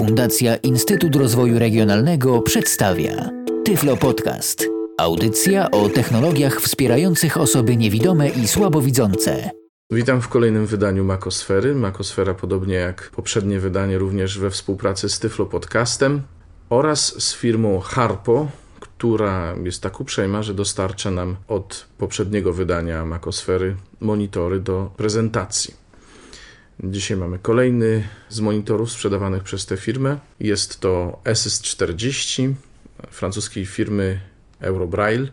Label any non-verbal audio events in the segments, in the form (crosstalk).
Fundacja Instytut Rozwoju Regionalnego przedstawia Tyflo Podcast. Audycja o technologiach wspierających osoby niewidome i słabowidzące. Witam w kolejnym wydaniu Makosfery. Makosfera, podobnie jak poprzednie wydanie, również we współpracy z Tyflo Podcastem oraz z firmą Harpo, która jest tak uprzejma, że dostarcza nam od poprzedniego wydania Makosfery monitory do prezentacji. Dzisiaj mamy kolejny z monitorów sprzedawanych przez tę firmę. Jest to Assist 40 francuskiej firmy Eurobraille.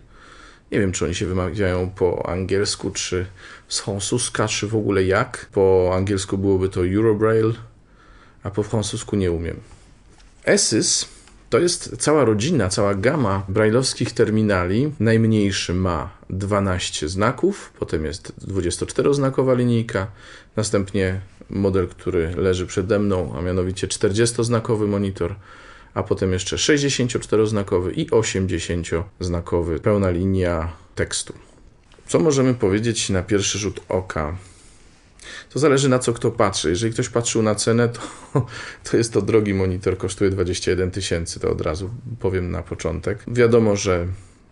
Nie wiem, czy oni się wymawiają po angielsku, czy z francuska, czy w ogóle jak. Po angielsku byłoby to Eurobraille, a po francusku nie umiem. Esys to jest cała rodzina, cała gama brajlowskich terminali. Najmniejszy ma 12 znaków, potem jest 24-znakowa linijka, następnie model, który leży przede mną, a mianowicie 40-znakowy monitor, a potem jeszcze 64-znakowy i 80-znakowy, pełna linia tekstu. Co możemy powiedzieć na pierwszy rzut oka? To zależy na co kto patrzy. Jeżeli ktoś patrzył na cenę, to, (laughs) to jest to drogi monitor, kosztuje 21 tysięcy, to od razu powiem na początek. Wiadomo, że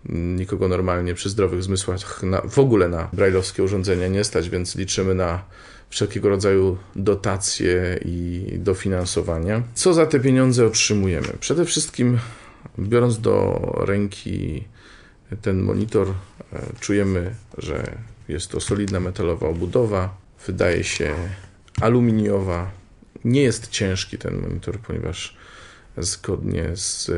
nikogo normalnie przy zdrowych zmysłach na, w ogóle na brajlowskie urządzenia nie stać, więc liczymy na wszelkiego rodzaju dotacje i dofinansowania. Co za te pieniądze otrzymujemy? Przede wszystkim, biorąc do ręki ten monitor, e, czujemy, że jest to solidna metalowa obudowa, wydaje się aluminiowa. Nie jest ciężki ten monitor, ponieważ zgodnie z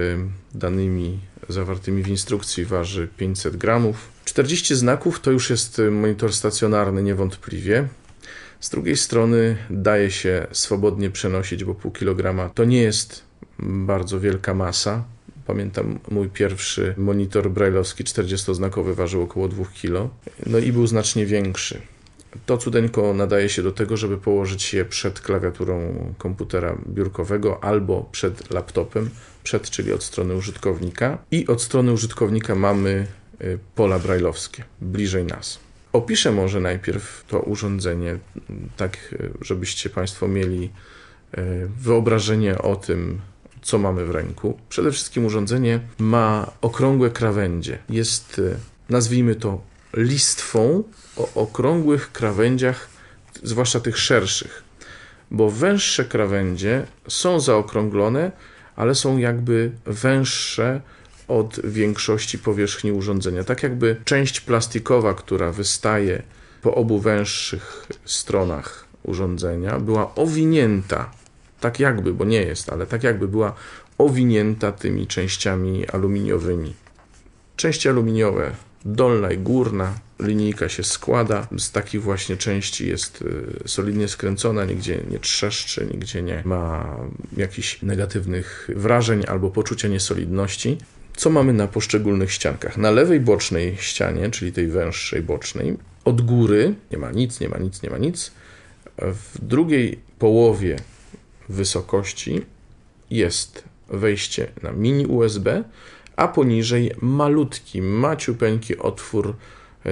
danymi zawartymi w instrukcji waży 500 gramów. 40 znaków to już jest monitor stacjonarny niewątpliwie. Z drugiej strony daje się swobodnie przenosić, bo pół kilograma to nie jest bardzo wielka masa. Pamiętam mój pierwszy monitor brailleowski 40-znakowy ważył około 2 kg, no i był znacznie większy. To cudeńko nadaje się do tego, żeby położyć je przed klawiaturą komputera biurkowego albo przed laptopem, przed, czyli od strony użytkownika. I od strony użytkownika mamy y, pola brailleowskie, bliżej nas. Opiszę może najpierw to urządzenie, tak żebyście Państwo mieli y, wyobrażenie o tym, co mamy w ręku. Przede wszystkim urządzenie ma okrągłe krawędzie. Jest, y, nazwijmy to, listwą o okrągłych krawędziach, zwłaszcza tych szerszych, bo węższe krawędzie są zaokrąglone, ale są jakby węższe od większości powierzchni urządzenia. Tak jakby część plastikowa, która wystaje po obu węższych stronach urządzenia, była owinięta, tak jakby, bo nie jest, ale tak jakby była owinięta tymi częściami aluminiowymi. Części aluminiowe dolna i górna linijka się składa. Z takich właśnie części jest y, solidnie skręcona, nigdzie nie trzeszczy, nigdzie nie ma jakichś negatywnych wrażeń albo poczucia niesolidności. Co mamy na poszczególnych ściankach? Na lewej bocznej ścianie, czyli tej węższej bocznej, od góry nie ma nic, nie ma nic, nie ma nic. W drugiej połowie wysokości jest wejście na mini USB, a poniżej malutki, maciupeńki otwór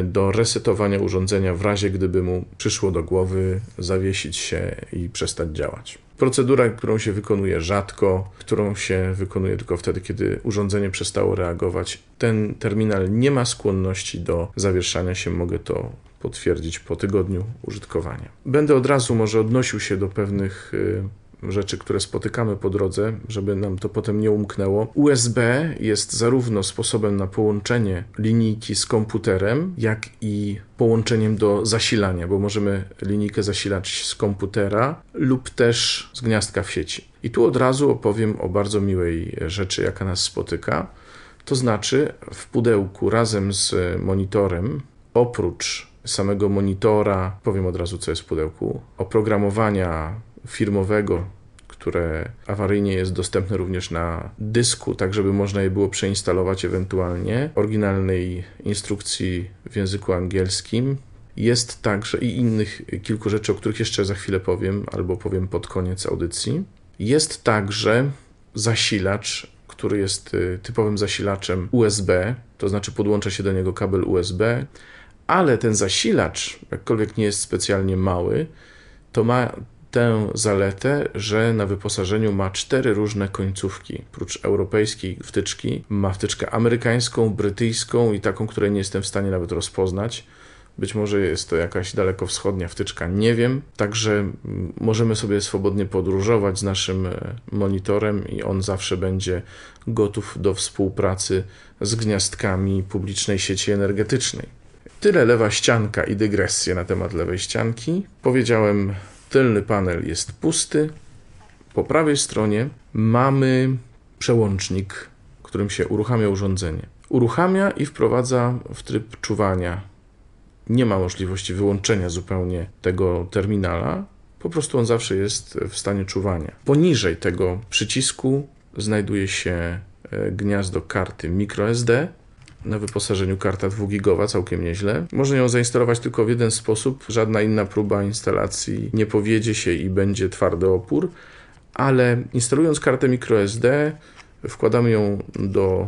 do resetowania urządzenia w razie gdyby mu przyszło do głowy zawiesić się i przestać działać. Procedura, którą się wykonuje rzadko, którą się wykonuje tylko wtedy, kiedy urządzenie przestało reagować. Ten terminal nie ma skłonności do zawieszania się, mogę to potwierdzić po tygodniu użytkowania. Będę od razu może odnosił się do pewnych y, rzeczy, które spotykamy po drodze, żeby nam to potem nie umknęło. USB jest zarówno sposobem na połączenie linijki z komputerem, jak i połączeniem do zasilania, bo możemy linijkę zasilać z komputera lub też z gniazdka w sieci. I tu od razu opowiem o bardzo miłej rzeczy, jaka nas spotyka. To znaczy, w pudełku razem z monitorem, oprócz samego monitora, powiem od razu, co jest w pudełku, oprogramowania firmowego, które awaryjnie jest dostępne również na dysku, tak żeby można je było przeinstalować ewentualnie, oryginalnej instrukcji w języku angielskim. Jest także i innych kilku rzeczy, o których jeszcze za chwilę powiem, albo powiem pod koniec audycji. Jest także zasilacz, który jest y, typowym zasilaczem USB, to znaczy podłącza się do niego kabel USB, ale ten zasilacz, jakkolwiek nie jest specjalnie mały, to ma tę zaletę, że na wyposażeniu ma cztery różne końcówki. Prócz europejskiej wtyczki ma wtyczkę amerykańską, brytyjską i taką, której nie jestem w stanie nawet rozpoznać. Być może jest to jakaś dalekowschodnia wtyczka, nie wiem. Także możemy sobie swobodnie podróżować z naszym e, monitorem i on zawsze będzie gotów do współpracy z gniazdkami publicznej sieci energetycznej. Tyle lewa ścianka i dygresje na temat lewej ścianki. Powiedziałem, tylny panel jest pusty. Po prawej stronie mamy przełącznik, którym się uruchamia urządzenie. Uruchamia i wprowadza w tryb czuwania nie ma możliwości wyłączenia zupełnie tego terminala, po prostu on zawsze jest w stanie czuwania. Poniżej tego przycisku znajduje się e, gniazdo karty microSD. Na wyposażeniu karta 2 gigowa, całkiem nieźle. Można ją zainstalować tylko w jeden sposób. Żadna inna próba instalacji nie powiedzie się i będzie twardy opór, ale instalując kartę microSD, wkładamy ją do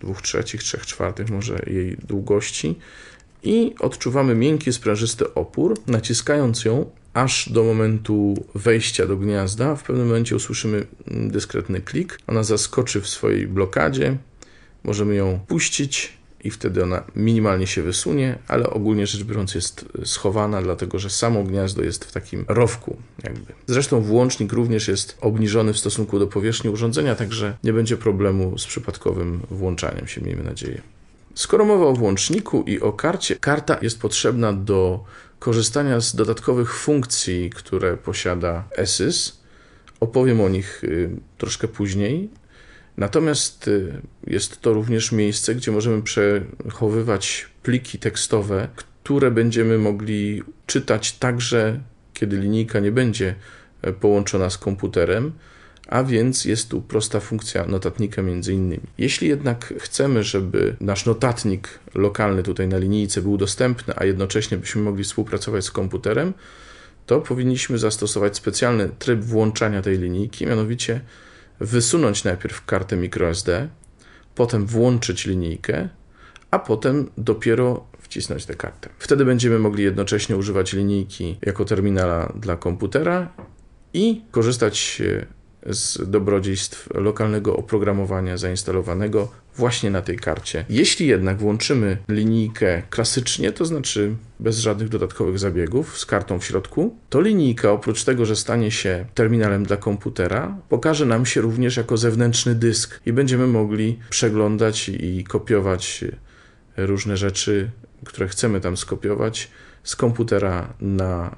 2 trzecich, 3 czwartych może jej długości i odczuwamy miękki, sprężysty opór, naciskając ją aż do momentu wejścia do gniazda. W pewnym momencie usłyszymy dyskretny klik. Ona zaskoczy w swojej blokadzie. Możemy ją puścić i wtedy ona minimalnie się wysunie, ale ogólnie rzecz biorąc jest schowana, dlatego że samo gniazdo jest w takim rowku jakby. Zresztą włącznik również jest obniżony w stosunku do powierzchni urządzenia, także nie będzie problemu z przypadkowym włączaniem się, miejmy nadzieję. Skoro mowa o włączniku i o karcie, karta jest potrzebna do korzystania z dodatkowych funkcji, które posiada ESYS. Opowiem o nich y, troszkę później. Natomiast y, jest to również miejsce, gdzie możemy przechowywać pliki tekstowe, które będziemy mogli czytać także, kiedy linijka nie będzie e, połączona z komputerem a więc jest tu prosta funkcja notatnika między innymi. Jeśli jednak chcemy, żeby nasz notatnik lokalny tutaj na linijce był dostępny, a jednocześnie byśmy mogli współpracować z komputerem, to powinniśmy zastosować specjalny tryb włączania tej linijki, mianowicie wysunąć najpierw kartę microSD, potem włączyć linijkę, a potem dopiero wcisnąć tę kartę. Wtedy będziemy mogli jednocześnie używać linijki jako terminala dla komputera i korzystać z dobrodziejstw lokalnego oprogramowania zainstalowanego właśnie na tej karcie. Jeśli jednak włączymy linijkę klasycznie, to znaczy bez żadnych dodatkowych zabiegów, z kartą w środku, to linijka oprócz tego, że stanie się terminalem dla komputera, pokaże nam się również jako zewnętrzny dysk i będziemy mogli przeglądać i kopiować różne rzeczy, które chcemy tam skopiować z komputera na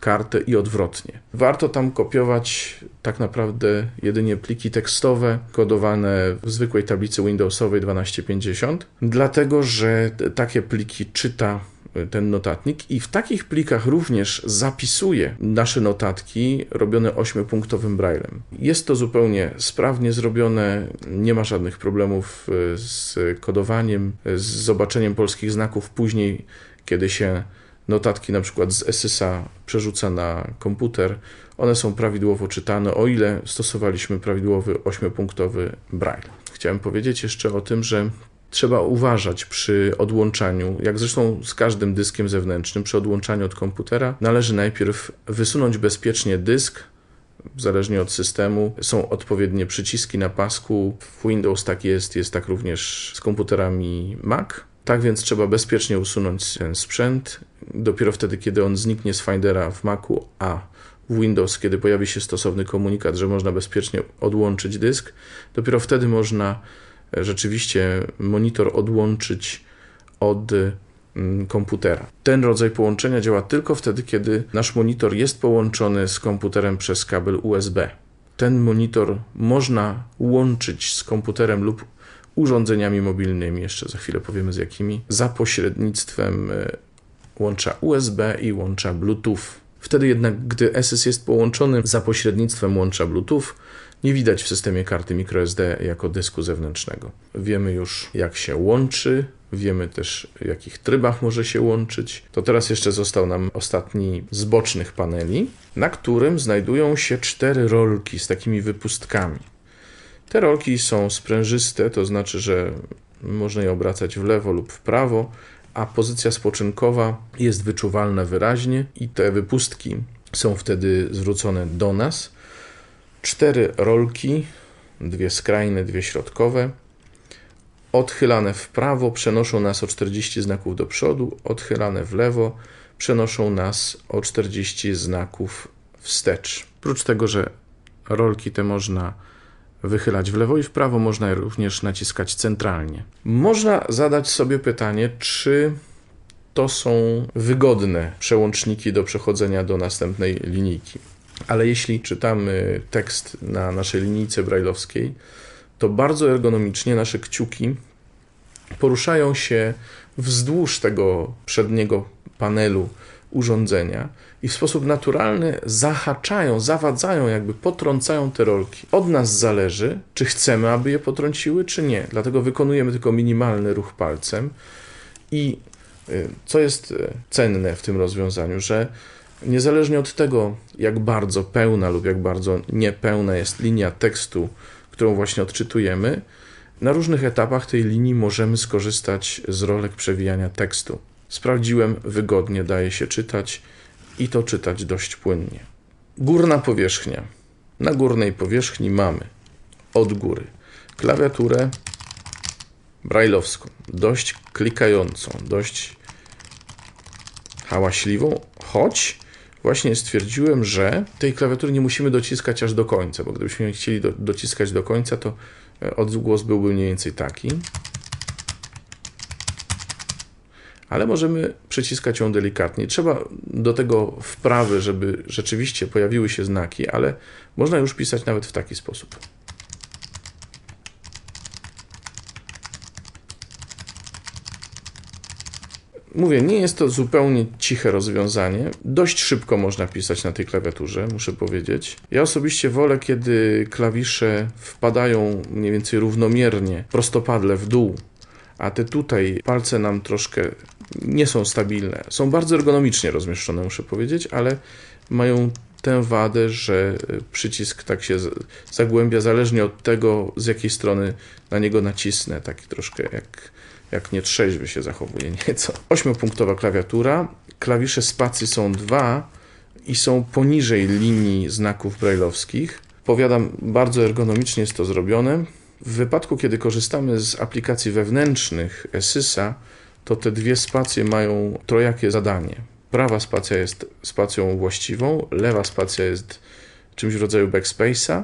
kartę i odwrotnie. Warto tam kopiować tak naprawdę jedynie pliki tekstowe kodowane w zwykłej tablicy Windowsowej 1250, dlatego że takie pliki czyta ten notatnik i w takich plikach również zapisuje nasze notatki robione 8-punktowym braillem. Jest to zupełnie sprawnie zrobione, nie ma żadnych problemów e, z kodowaniem, z zobaczeniem polskich znaków później, kiedy się notatki na przykład z SSA przerzuca na komputer, one są prawidłowo czytane, o ile stosowaliśmy prawidłowy 8-punktowy braille. Chciałem powiedzieć jeszcze o tym, że trzeba uważać przy odłączaniu, jak zresztą z każdym dyskiem zewnętrznym, przy odłączaniu od komputera, należy najpierw wysunąć bezpiecznie dysk, zależnie od systemu. Są odpowiednie przyciski na pasku. W Windows tak jest, jest tak również z komputerami Mac. Tak więc trzeba bezpiecznie usunąć ten sprzęt. Dopiero wtedy, kiedy on zniknie z Findera w Macu, a w Windows, kiedy pojawi się stosowny komunikat, że można bezpiecznie odłączyć dysk, dopiero wtedy można rzeczywiście monitor odłączyć od mm, komputera. Ten rodzaj połączenia działa tylko wtedy, kiedy nasz monitor jest połączony z komputerem przez kabel USB. Ten monitor można łączyć z komputerem lub urządzeniami mobilnymi, jeszcze za chwilę powiemy z jakimi, za pośrednictwem e, łącza USB i łącza Bluetooth. Wtedy jednak, gdy SS jest połączony za pośrednictwem łącza Bluetooth, nie widać w systemie karty microSD jako dysku zewnętrznego. Wiemy już, jak się łączy, wiemy też, w jakich trybach może się łączyć. To teraz jeszcze został nam ostatni z bocznych paneli, na którym znajdują się cztery rolki z takimi wypustkami. Te rolki są sprężyste, to znaczy, że można je obracać w lewo lub w prawo, a pozycja spoczynkowa jest wyczuwalna wyraźnie i te wypustki są wtedy zwrócone do nas. Cztery rolki, dwie skrajne, dwie środkowe, odchylane w prawo przenoszą nas o 40 znaków do przodu, odchylane w lewo przenoszą nas o 40 znaków wstecz. Oprócz tego, że rolki te można wychylać w lewo i w prawo, można je również naciskać centralnie. Można zadać sobie pytanie, czy to są wygodne przełączniki do przechodzenia do następnej linijki. Ale jeśli czytamy tekst na naszej linijce brajlowskiej, to bardzo ergonomicznie nasze kciuki poruszają się wzdłuż tego przedniego panelu urządzenia i w sposób naturalny zahaczają, zawadzają, jakby potrącają te rolki. Od nas zależy, czy chcemy, aby je potrąciły, czy nie. Dlatego wykonujemy tylko minimalny ruch palcem i y, co jest y, cenne w tym rozwiązaniu, że niezależnie od tego, jak bardzo pełna lub jak bardzo niepełna jest linia tekstu, którą właśnie odczytujemy, na różnych etapach tej linii możemy skorzystać z rolek przewijania tekstu. Sprawdziłem, wygodnie daje się czytać i to czytać dość płynnie. Górna powierzchnia. Na górnej powierzchni mamy od góry klawiaturę brajlowską, dość klikającą, dość hałaśliwą, choć właśnie stwierdziłem, że tej klawiatury nie musimy dociskać aż do końca, bo gdybyśmy chcieli do, dociskać do końca, to e, odgłos byłby mniej więcej taki. Ale możemy przyciskać ją delikatnie. Trzeba do tego wprawy, żeby rzeczywiście pojawiły się znaki, ale można już pisać nawet w taki sposób. Mówię, nie jest to zupełnie ciche rozwiązanie. Dość szybko można pisać na tej klawiaturze, muszę powiedzieć. Ja osobiście wolę, kiedy klawisze wpadają mniej więcej równomiernie, prostopadle w dół, a te tutaj palce nam troszkę nie są stabilne. Są bardzo ergonomicznie rozmieszczone, muszę powiedzieć, ale mają tę wadę, że przycisk tak się zagłębia zależnie od tego, z jakiej strony na niego nacisnę. Taki troszkę jak jak nie trzeźwy się zachowuje nieco. Ośmiopunktowa klawiatura. Klawisze spacji są dwa i są poniżej linii znaków brajlowskich. Powiadam, bardzo ergonomicznie jest to zrobione. W wypadku, kiedy korzystamy z aplikacji wewnętrznych ESYSA, to te dwie spacje mają trojakie zadanie. Prawa spacja jest spacją właściwą, lewa spacja jest czymś w rodzaju backspace'a,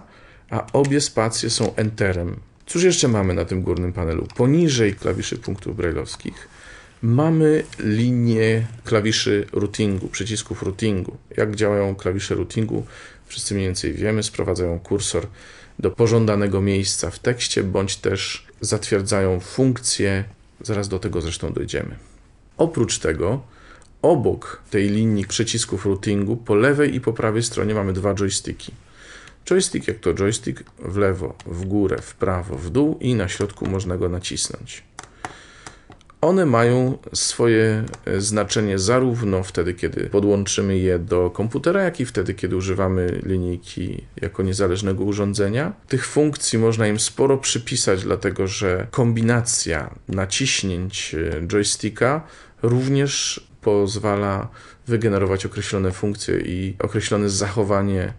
a obie spacje są enterem. Cóż jeszcze mamy na tym górnym panelu? Poniżej klawiszy punktów brajlowskich mamy linię klawiszy routingu, przycisków routingu. Jak działają klawisze routingu? Wszyscy mniej więcej wiemy, sprowadzają kursor do pożądanego miejsca w tekście, bądź też zatwierdzają funkcję. Zaraz do tego zresztą dojdziemy. Oprócz tego, obok tej linii przycisków routingu, po lewej i po prawej stronie mamy dwa joysticki. Joystick jak to joystick w lewo, w górę, w prawo, w dół i na środku można go nacisnąć. One mają swoje e, znaczenie zarówno wtedy, kiedy podłączymy je do komputera, jak i wtedy, kiedy używamy linijki jako niezależnego urządzenia. Tych funkcji można im sporo przypisać, dlatego że kombinacja naciśnięć e, joysticka również pozwala wygenerować określone funkcje i określone zachowanie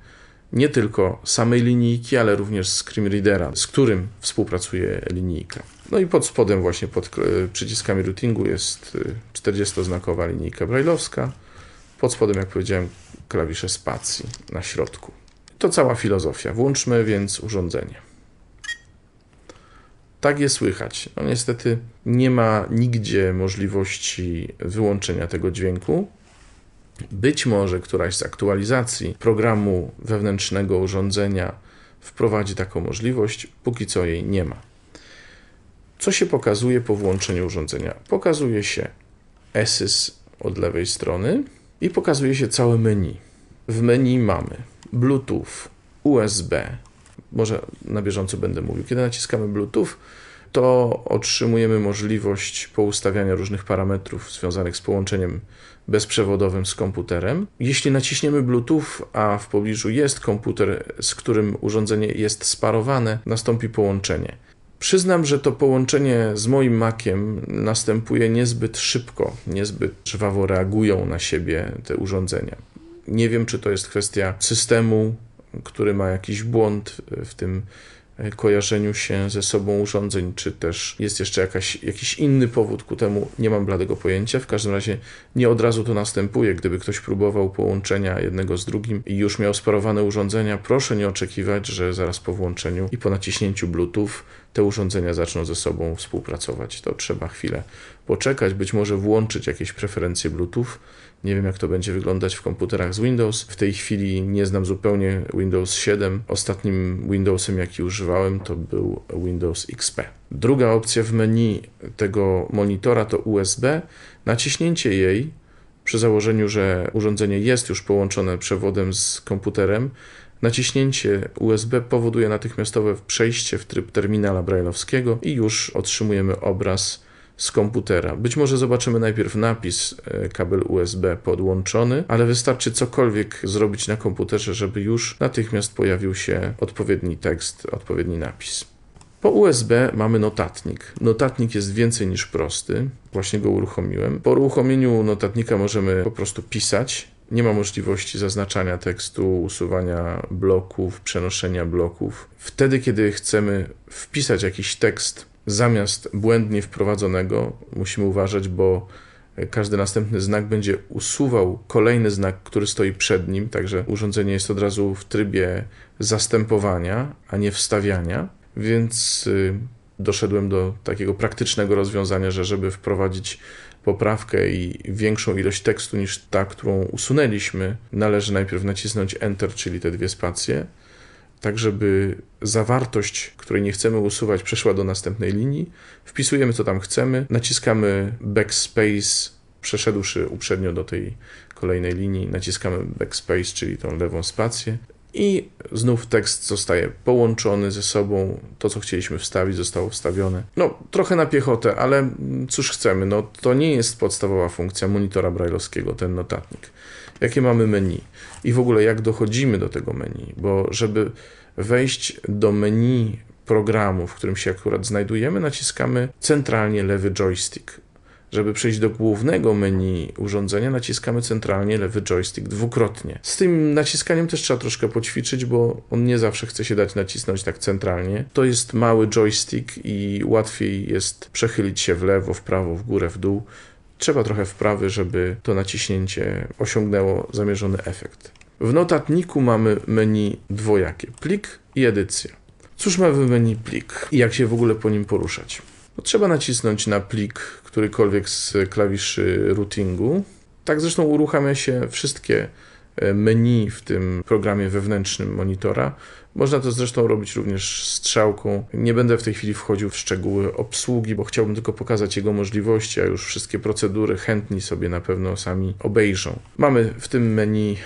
nie tylko samej linijki, ale również screen readera, z którym współpracuje linijka. No i pod spodem właśnie pod przyciskami routingu jest 40-znakowa y, linijka brajlowska. Pod spodem, jak powiedziałem, klawisze spacji na środku. To cała filozofia. Włączmy więc urządzenie. Tak je słychać. No niestety nie ma nigdzie możliwości wyłączenia tego dźwięku. Być może któraś z aktualizacji programu wewnętrznego urządzenia wprowadzi taką możliwość, póki co jej nie ma. Co się pokazuje po włączeniu urządzenia? Pokazuje się ESYS od lewej strony i pokazuje się całe menu. W menu mamy Bluetooth, USB. Może na bieżąco będę mówił. Kiedy naciskamy Bluetooth, to otrzymujemy możliwość poustawiania różnych parametrów związanych z połączeniem bezprzewodowym z komputerem. Jeśli naciśniemy Bluetooth, a w pobliżu jest komputer, z którym urządzenie jest sparowane, nastąpi połączenie. Przyznam, że to połączenie z moim Maciem następuje niezbyt szybko, niezbyt żwawo reagują na siebie te urządzenia. Nie wiem, czy to jest kwestia systemu, który ma jakiś błąd w tym kojarzeniu się ze sobą urządzeń, czy też jest jeszcze jakaś, jakiś inny powód ku temu, nie mam bladego pojęcia. W każdym razie nie od razu to następuje. Gdyby ktoś próbował połączenia jednego z drugim i już miał sparowane urządzenia, proszę nie oczekiwać, że zaraz po włączeniu i po naciśnięciu Bluetooth te urządzenia zaczną ze sobą współpracować. To trzeba chwilę poczekać, być może włączyć jakieś preferencje Bluetooth. Nie wiem, jak to będzie wyglądać w komputerach z Windows. W tej chwili nie znam zupełnie Windows 7. Ostatnim Windowsem, jaki używałem, to był Windows XP. Druga opcja w menu tego monitora to USB. Naciśnięcie jej przy założeniu, że urządzenie jest już połączone przewodem z komputerem, Naciśnięcie USB powoduje natychmiastowe przejście w tryb terminala brailleowskiego i już otrzymujemy obraz z komputera. Być może zobaczymy najpierw napis e, kabel USB podłączony, ale wystarczy cokolwiek zrobić na komputerze, żeby już natychmiast pojawił się odpowiedni tekst, odpowiedni napis. Po USB mamy notatnik. Notatnik jest więcej niż prosty. Właśnie go uruchomiłem. Po uruchomieniu notatnika możemy po prostu pisać. Nie ma możliwości zaznaczania tekstu, usuwania bloków, przenoszenia bloków. Wtedy, kiedy chcemy wpisać jakiś tekst zamiast błędnie wprowadzonego, musimy uważać, bo każdy następny znak będzie usuwał kolejny znak, który stoi przed nim, także urządzenie jest od razu w trybie zastępowania, a nie wstawiania, więc y, doszedłem do takiego praktycznego rozwiązania, że żeby wprowadzić poprawkę i większą ilość tekstu niż ta, którą usunęliśmy, należy najpierw nacisnąć Enter, czyli te dwie spacje, tak żeby zawartość, której nie chcemy usuwać, przeszła do następnej linii. Wpisujemy, co tam chcemy, naciskamy backspace, przeszedłszy uprzednio do tej kolejnej linii, naciskamy backspace, czyli tą lewą spację. I znów tekst zostaje połączony ze sobą. To, co chcieliśmy wstawić, zostało wstawione. No, trochę na piechotę, ale cóż chcemy? No, to nie jest podstawowa funkcja monitora brajlowskiego, ten notatnik. Jakie mamy menu? I w ogóle jak dochodzimy do tego menu? Bo żeby wejść do menu programu, w którym się akurat znajdujemy, naciskamy centralnie lewy joystick. Żeby przejść do głównego menu urządzenia, naciskamy centralnie lewy joystick dwukrotnie. Z tym naciskaniem też trzeba troszkę poćwiczyć, bo on nie zawsze chce się dać nacisnąć tak centralnie. To jest mały joystick i łatwiej jest przechylić się w lewo, w prawo, w górę, w dół. Trzeba trochę wprawy, żeby to naciśnięcie osiągnęło zamierzony efekt. W notatniku mamy menu dwojakie: plik i edycja. Cóż ma w menu plik i jak się w ogóle po nim poruszać? No, trzeba nacisnąć na plik którykolwiek z klawiszy routingu. Tak zresztą uruchamia się wszystkie menu w tym programie wewnętrznym monitora. Można to zresztą robić również strzałką. Nie będę w tej chwili wchodził w szczegóły obsługi, bo chciałbym tylko pokazać jego możliwości, a już wszystkie procedury chętni sobie na pewno sami obejrzą. Mamy w tym menu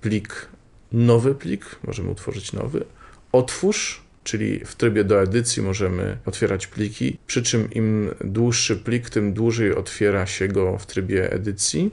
plik, nowy plik, możemy utworzyć nowy. Otwórz, czyli w trybie do edycji możemy otwierać pliki, przy czym im dłuższy plik, tym dłużej otwiera się go w trybie edycji.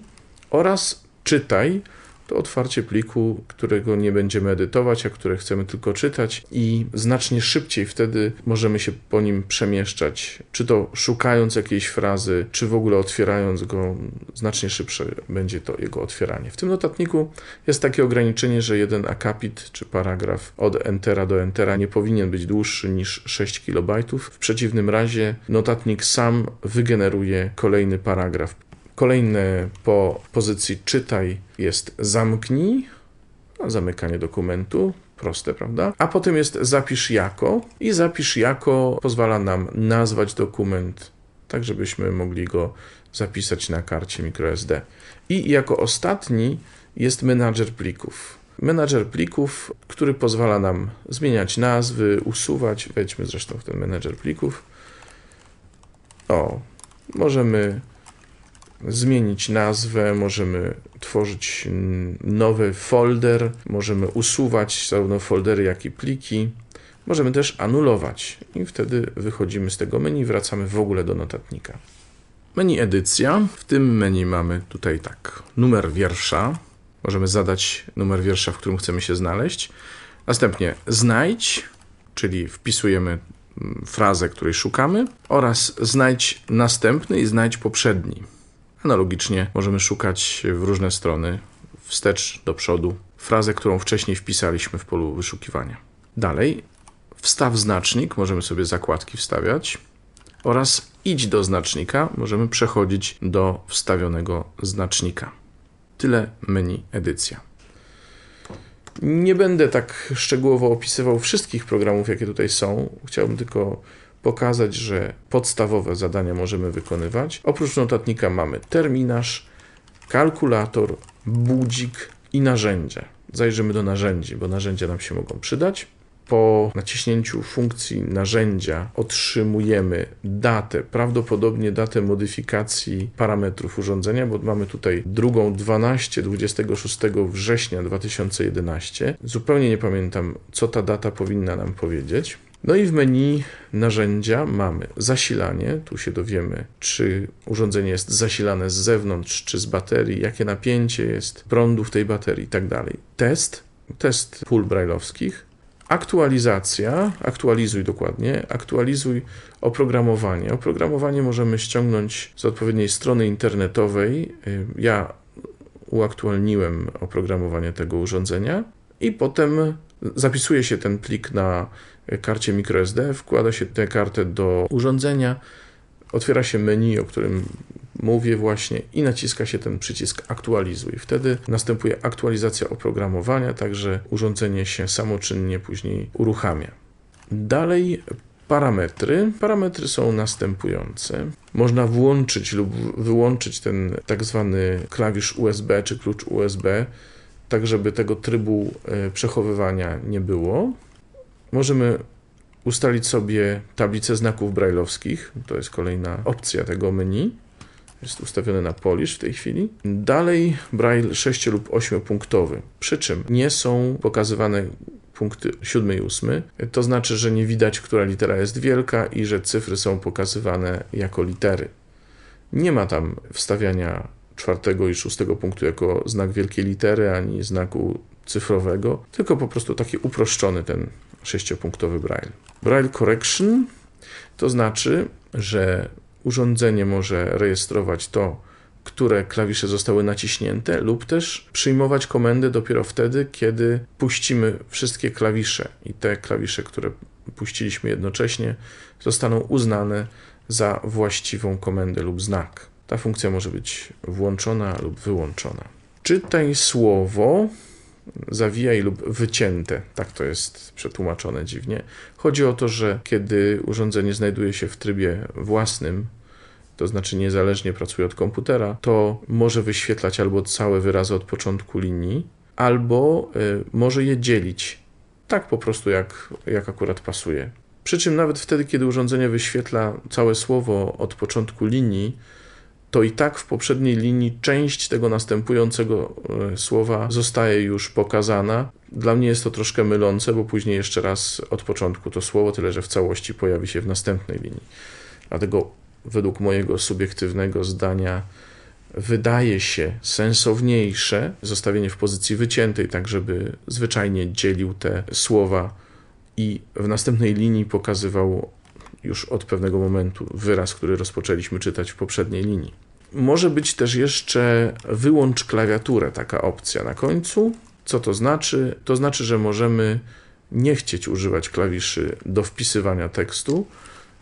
Oraz czytaj, to otwarcie pliku, którego nie będziemy edytować, a które chcemy tylko czytać i znacznie szybciej wtedy możemy się po nim przemieszczać, czy to szukając jakiejś frazy, czy w ogóle otwierając go, znacznie szybsze będzie to jego otwieranie. W tym notatniku jest takie ograniczenie, że jeden akapit czy paragraf od entera do entera nie powinien być dłuższy niż 6 KB. W przeciwnym razie notatnik sam wygeneruje kolejny paragraf. Kolejne po pozycji czytaj jest zamknij, zamykanie dokumentu, proste, prawda? A potem jest zapisz jako i zapisz jako pozwala nam nazwać dokument, tak żebyśmy mogli go zapisać na karcie microSD. I jako ostatni jest menadżer plików. Menadżer plików, który pozwala nam zmieniać nazwy, usuwać. Wejdźmy zresztą w ten menadżer plików. O, możemy zmienić nazwę, możemy tworzyć nowy folder, możemy usuwać zarówno foldery, jak i pliki. Możemy też anulować i wtedy wychodzimy z tego menu i wracamy w ogóle do notatnika. Menu edycja. W tym menu mamy tutaj tak, numer wiersza. Możemy zadać numer wiersza, w którym chcemy się znaleźć. Następnie znajdź, czyli wpisujemy mm, frazę, której szukamy oraz znajdź następny i znajdź poprzedni. Analogicznie możemy szukać w różne strony wstecz, do przodu frazę, którą wcześniej wpisaliśmy w polu wyszukiwania. Dalej, wstaw znacznik, możemy sobie zakładki wstawiać oraz idź do znacznika, możemy przechodzić do wstawionego znacznika. Tyle menu edycja. Nie będę tak szczegółowo opisywał wszystkich programów, jakie tutaj są. Chciałbym tylko pokazać, że podstawowe zadania możemy wykonywać. Oprócz notatnika mamy terminarz, kalkulator, budzik i narzędzia. Zajrzymy do narzędzi, bo narzędzia nam się mogą przydać. Po naciśnięciu funkcji narzędzia otrzymujemy datę, prawdopodobnie datę modyfikacji parametrów urządzenia, bo mamy tutaj drugą 12 26 września 2011. Zupełnie nie pamiętam, co ta data powinna nam powiedzieć. No i w menu narzędzia mamy zasilanie. Tu się dowiemy, czy urządzenie jest zasilane z zewnątrz, czy z baterii, jakie napięcie jest prądu w tej baterii tak dalej. Test, test pól brajlowskich. Aktualizacja, aktualizuj dokładnie, aktualizuj oprogramowanie. Oprogramowanie możemy ściągnąć z odpowiedniej strony internetowej. Ja uaktualniłem oprogramowanie tego urządzenia i potem zapisuje się ten plik na karcie microSD, wkłada się tę kartę do urządzenia, otwiera się menu, o którym mówię właśnie i naciska się ten przycisk aktualizuj. Wtedy następuje aktualizacja oprogramowania, także urządzenie się samoczynnie później uruchamia. Dalej parametry. Parametry są następujące. Można włączyć lub wyłączyć ten tak zwany klawisz USB czy klucz USB, tak żeby tego trybu e, przechowywania nie było. Możemy ustalić sobie tablicę znaków brajlowskich. To jest kolejna opcja tego menu. Jest ustawiony na Polish w tej chwili. Dalej Braille 6 lub 8 punktowy. Przy czym nie są pokazywane punkty 7 i 8. To znaczy, że nie widać, która litera jest wielka i że cyfry są pokazywane jako litery. Nie ma tam wstawiania czwartego i szóstego punktu jako znak wielkiej litery, ani znaku cyfrowego, tylko po prostu taki uproszczony ten sześciopunktowy Braille. Braille Correction to znaczy, że urządzenie może rejestrować to, które klawisze zostały naciśnięte, lub też przyjmować komendę dopiero wtedy, kiedy puścimy wszystkie klawisze i te klawisze, które puściliśmy jednocześnie, zostaną uznane za właściwą komendę lub znak. Ta funkcja może być włączona lub wyłączona. Czytaj słowo zawijaj lub wycięte. Tak to jest przetłumaczone dziwnie. Chodzi o to, że kiedy urządzenie znajduje się w trybie własnym, to znaczy niezależnie pracuje od komputera, to może wyświetlać albo całe wyrazy od początku linii, albo y, może je dzielić. Tak po prostu, jak, jak akurat pasuje. Przy czym nawet wtedy, kiedy urządzenie wyświetla całe słowo od początku linii, to i tak w poprzedniej linii część tego następującego e, słowa zostaje już pokazana. Dla mnie jest to troszkę mylące, bo później jeszcze raz od początku to słowo, tyle że w całości pojawi się w następnej linii. Dlatego według mojego subiektywnego zdania wydaje się sensowniejsze zostawienie w pozycji wyciętej, tak żeby zwyczajnie dzielił te słowa i w następnej linii pokazywał już od pewnego momentu wyraz, który rozpoczęliśmy czytać w poprzedniej linii. Może być też jeszcze wyłącz klawiaturę, taka opcja na końcu. Co to znaczy? To znaczy, że możemy nie chcieć używać klawiszy do wpisywania tekstu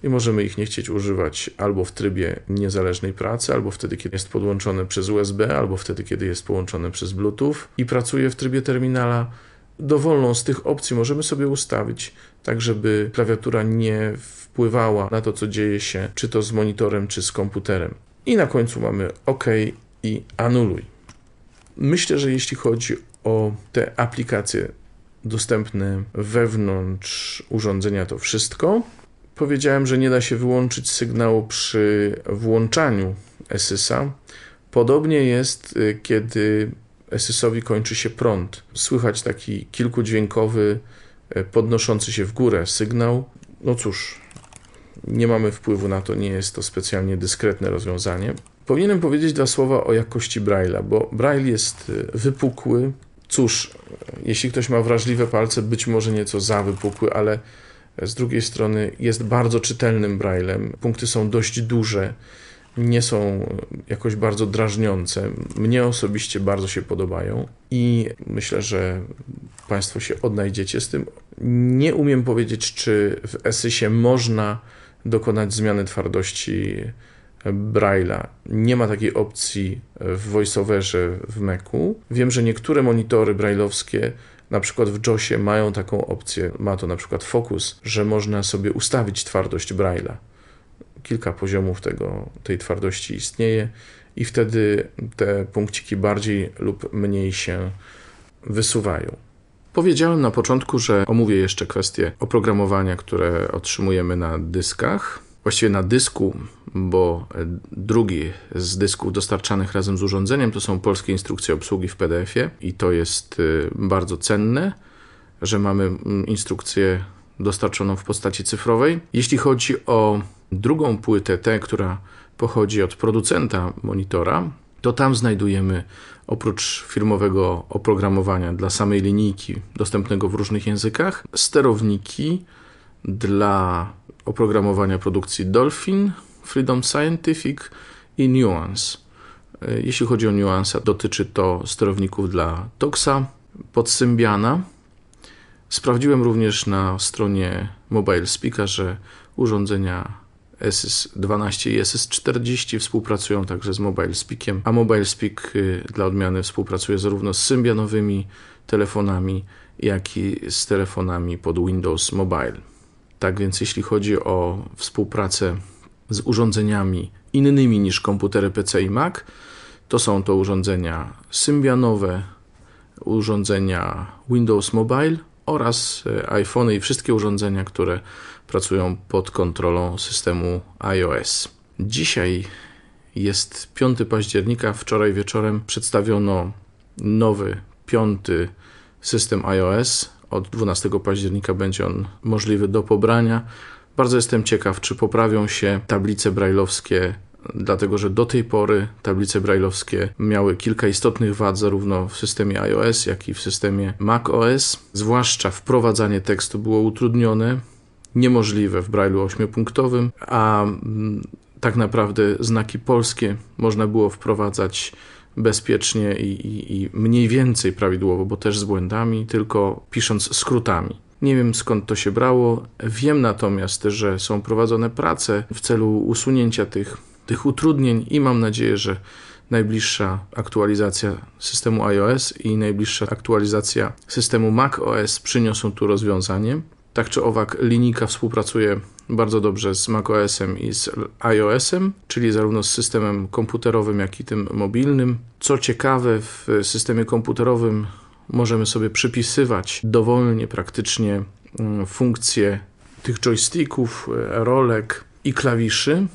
i możemy ich nie chcieć używać albo w trybie niezależnej pracy, albo wtedy, kiedy jest podłączone przez USB, albo wtedy, kiedy jest połączone przez Bluetooth i pracuje w trybie terminala dowolną z tych opcji możemy sobie ustawić, tak żeby klawiatura nie wpływała na to, co dzieje się, czy to z monitorem, czy z komputerem. I na końcu mamy OK i anuluj. Myślę, że jeśli chodzi o te aplikacje dostępne wewnątrz urządzenia, to wszystko. Powiedziałem, że nie da się wyłączyć sygnału przy włączaniu SYS-a. Podobnie jest, y, kiedy SYS-owi kończy się prąd. Słychać taki kilkudźwiękowy, podnoszący się w górę sygnał. No cóż, nie mamy wpływu na to, nie jest to specjalnie dyskretne rozwiązanie. Powinienem powiedzieć dwa słowa o jakości Braille'a, bo Braille jest e, wypukły. Cóż, jeśli ktoś ma wrażliwe palce, być może nieco za wypukły, ale z drugiej strony jest bardzo czytelnym Braillem. Punkty są dość duże nie są jakoś bardzo drażniące. Mnie osobiście bardzo się podobają i myślę, że Państwo się odnajdziecie z tym. Nie umiem powiedzieć, czy w Esysie można dokonać zmiany twardości Braille'a. Nie ma takiej opcji w VoiceOverze w Macu. Wiem, że niektóre monitory brailleowskie na przykład w JOSie mają taką opcję, ma to na przykład Focus, że można sobie ustawić twardość Braille'a. Kilka poziomów tego, tej twardości istnieje i wtedy te punkciki bardziej lub mniej się wysuwają. Powiedziałem na początku, że omówię jeszcze kwestie oprogramowania, które otrzymujemy na dyskach. Właściwie na dysku, bo drugi z dysków dostarczanych razem z urządzeniem to są polskie instrukcje obsługi w PDF-ie i to jest y, bardzo cenne, że mamy mm, instrukcję dostarczoną w postaci cyfrowej. Jeśli chodzi o drugą płytę, tę, która pochodzi od producenta monitora, to tam znajdujemy oprócz firmowego oprogramowania dla samej linijki dostępnego w różnych językach, sterowniki dla oprogramowania produkcji Dolphin, Freedom Scientific i Nuance. Jeśli chodzi o Nuance, dotyczy to sterowników dla Toxa pod Symbiana. Sprawdziłem również na stronie Mobile Speaka, że urządzenia SS12 i SS40 współpracują także z Mobile Speakiem, a Mobile Speak y, dla odmiany współpracuje zarówno z symbianowymi telefonami, jak i z telefonami pod Windows Mobile. Tak więc jeśli chodzi o współpracę z urządzeniami innymi niż komputery PC i Mac, to są to urządzenia symbianowe, urządzenia Windows Mobile oraz y, iPhone i wszystkie urządzenia, które pracują pod kontrolą systemu iOS. Dzisiaj jest 5 października, wczoraj wieczorem przedstawiono nowy, piąty system iOS. Od 12 października będzie on możliwy do pobrania. Bardzo jestem ciekaw, czy poprawią się tablice brajlowskie, dlatego że do tej pory tablice brajlowskie miały kilka istotnych wad, zarówno w systemie iOS, jak i w systemie macOS. Zwłaszcza wprowadzanie tekstu było utrudnione niemożliwe w Braille'u ośmiopunktowym, a mm, tak naprawdę znaki polskie można było wprowadzać bezpiecznie i, i, i, mniej więcej prawidłowo, bo też z błędami, tylko pisząc skrótami. Nie wiem skąd to się brało. Wiem natomiast, że są prowadzone prace w celu usunięcia tych, tych utrudnień i mam nadzieję, że najbliższa aktualizacja systemu iOS i najbliższa aktualizacja systemu macOS przyniosą tu rozwiązanie. Tak czy owak, linijka współpracuje bardzo dobrze z macOSem i z iOSem, czyli zarówno z systemem komputerowym, jak i tym mobilnym. Co ciekawe, w systemie komputerowym możemy sobie przypisywać dowolnie praktycznie mm, funkcje tych joysticków, rolek i klawiszy.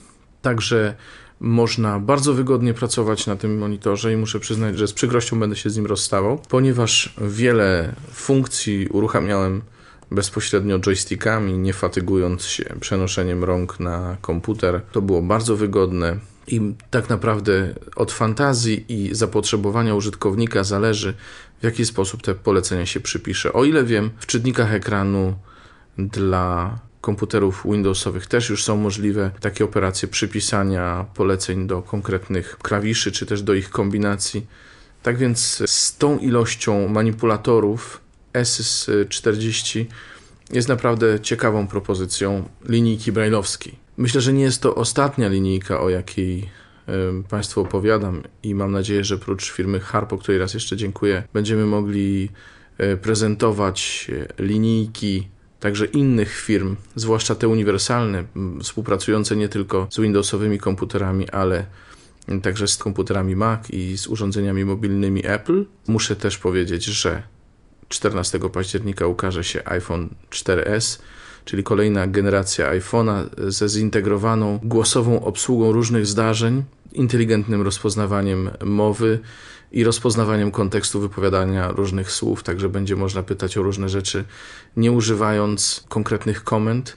Także można bardzo wygodnie pracować na tym monitorze i muszę przyznać, że z przykrością będę się z nim rozstawał, ponieważ wiele funkcji uruchamiałem bezpośrednio joystickami, nie fatygując się przenoszeniem rąk na komputer. To było bardzo wygodne. I tak naprawdę od fantazji i zapotrzebowania użytkownika zależy, w jaki sposób te polecenia się przypisze. O ile wiem, w czytnikach ekranu dla komputerów Windowsowych też już są możliwe takie operacje przypisania poleceń do konkretnych klawiszy, czy też do ich kombinacji. Tak więc z tą ilością manipulatorów SYS 40 jest naprawdę ciekawą propozycją linijki brajlowskiej. Myślę, że nie jest to ostatnia linijka, o jakiej Państwu opowiadam i mam nadzieję, że prócz firmy Harpo, której raz jeszcze dziękuję, będziemy mogli e, prezentować e, linijki także innych firm, zwłaszcza te uniwersalne, współpracujące nie tylko z Windowsowymi komputerami, ale także z komputerami Mac i z urządzeniami mobilnymi Apple. Muszę też powiedzieć, że 14 października ukaże się iPhone 4S, czyli kolejna generacja iPhone'a ze zintegrowaną głosową obsługą różnych zdarzeń, inteligentnym rozpoznawaniem mowy i rozpoznawaniem kontekstu wypowiadania różnych słów, także będzie można pytać o różne rzeczy, nie używając konkretnych komend.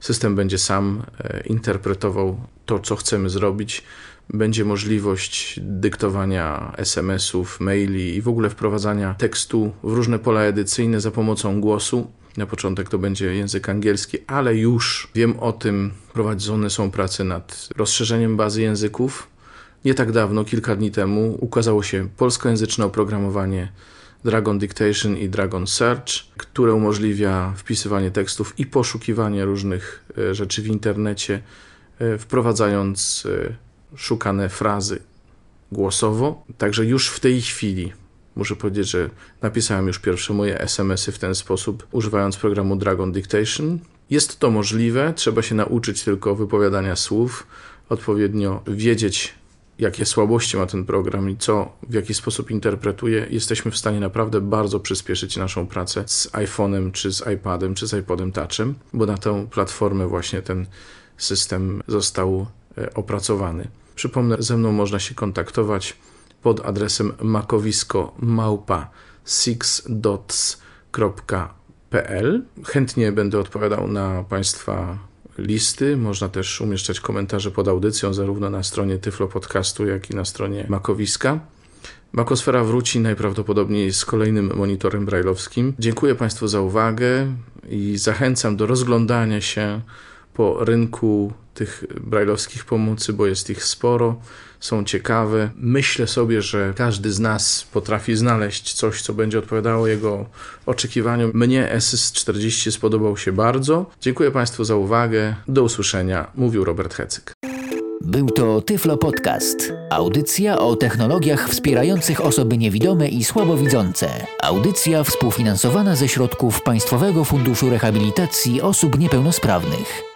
System będzie sam e, interpretował to, co chcemy zrobić będzie możliwość dyktowania SMS-ów, maili i w ogóle wprowadzania tekstu w różne pola edycyjne za pomocą głosu. Na początek to będzie język angielski, ale już wiem o tym, prowadzone są prace nad rozszerzeniem bazy języków. Nie tak dawno, kilka dni temu, ukazało się polskojęzyczne oprogramowanie Dragon Dictation i Dragon Search, które umożliwia wpisywanie tekstów i poszukiwanie różnych e, rzeczy w internecie, e, wprowadzając e, szukane frazy głosowo. Także już w tej chwili muszę powiedzieć, że napisałem już pierwsze moje SMS-y w ten sposób, używając programu Dragon Dictation. Jest to możliwe, trzeba się nauczyć tylko wypowiadania słów, odpowiednio wiedzieć, jakie słabości ma ten program i co, w jaki sposób interpretuje, jesteśmy w stanie naprawdę bardzo przyspieszyć naszą pracę z iPhone'em, czy z iPadem, czy z iPodem Touchem, bo na tę platformę właśnie ten system został e, opracowany. Przypomnę, ze mną można się kontaktować pod adresem makowisko małpa sixdots.pl. Chętnie będę odpowiadał na Państwa listy. Można też umieszczać komentarze pod audycją, zarówno na stronie Tyflo Podcastu, jak i na stronie Makowiska. Makosfera wróci najprawdopodobniej z kolejnym monitorem brajlowskim. Dziękuję Państwu za uwagę i zachęcam do rozglądania się po rynku tych brajlowskich pomocy, bo jest ich sporo, są ciekawe. Myślę sobie, że każdy z nas potrafi znaleźć coś, co będzie odpowiadało jego oczekiwaniom. Mnie SS40 spodobał się bardzo. Dziękuję Państwu za uwagę. Do usłyszenia. Mówił Robert Hecyk. Był to Tyflo Podcast. Audycja o technologiach wspierających osoby niewidome i słabowidzące. Audycja współfinansowana ze środków Państwowego Funduszu Rehabilitacji Osób Niepełnosprawnych.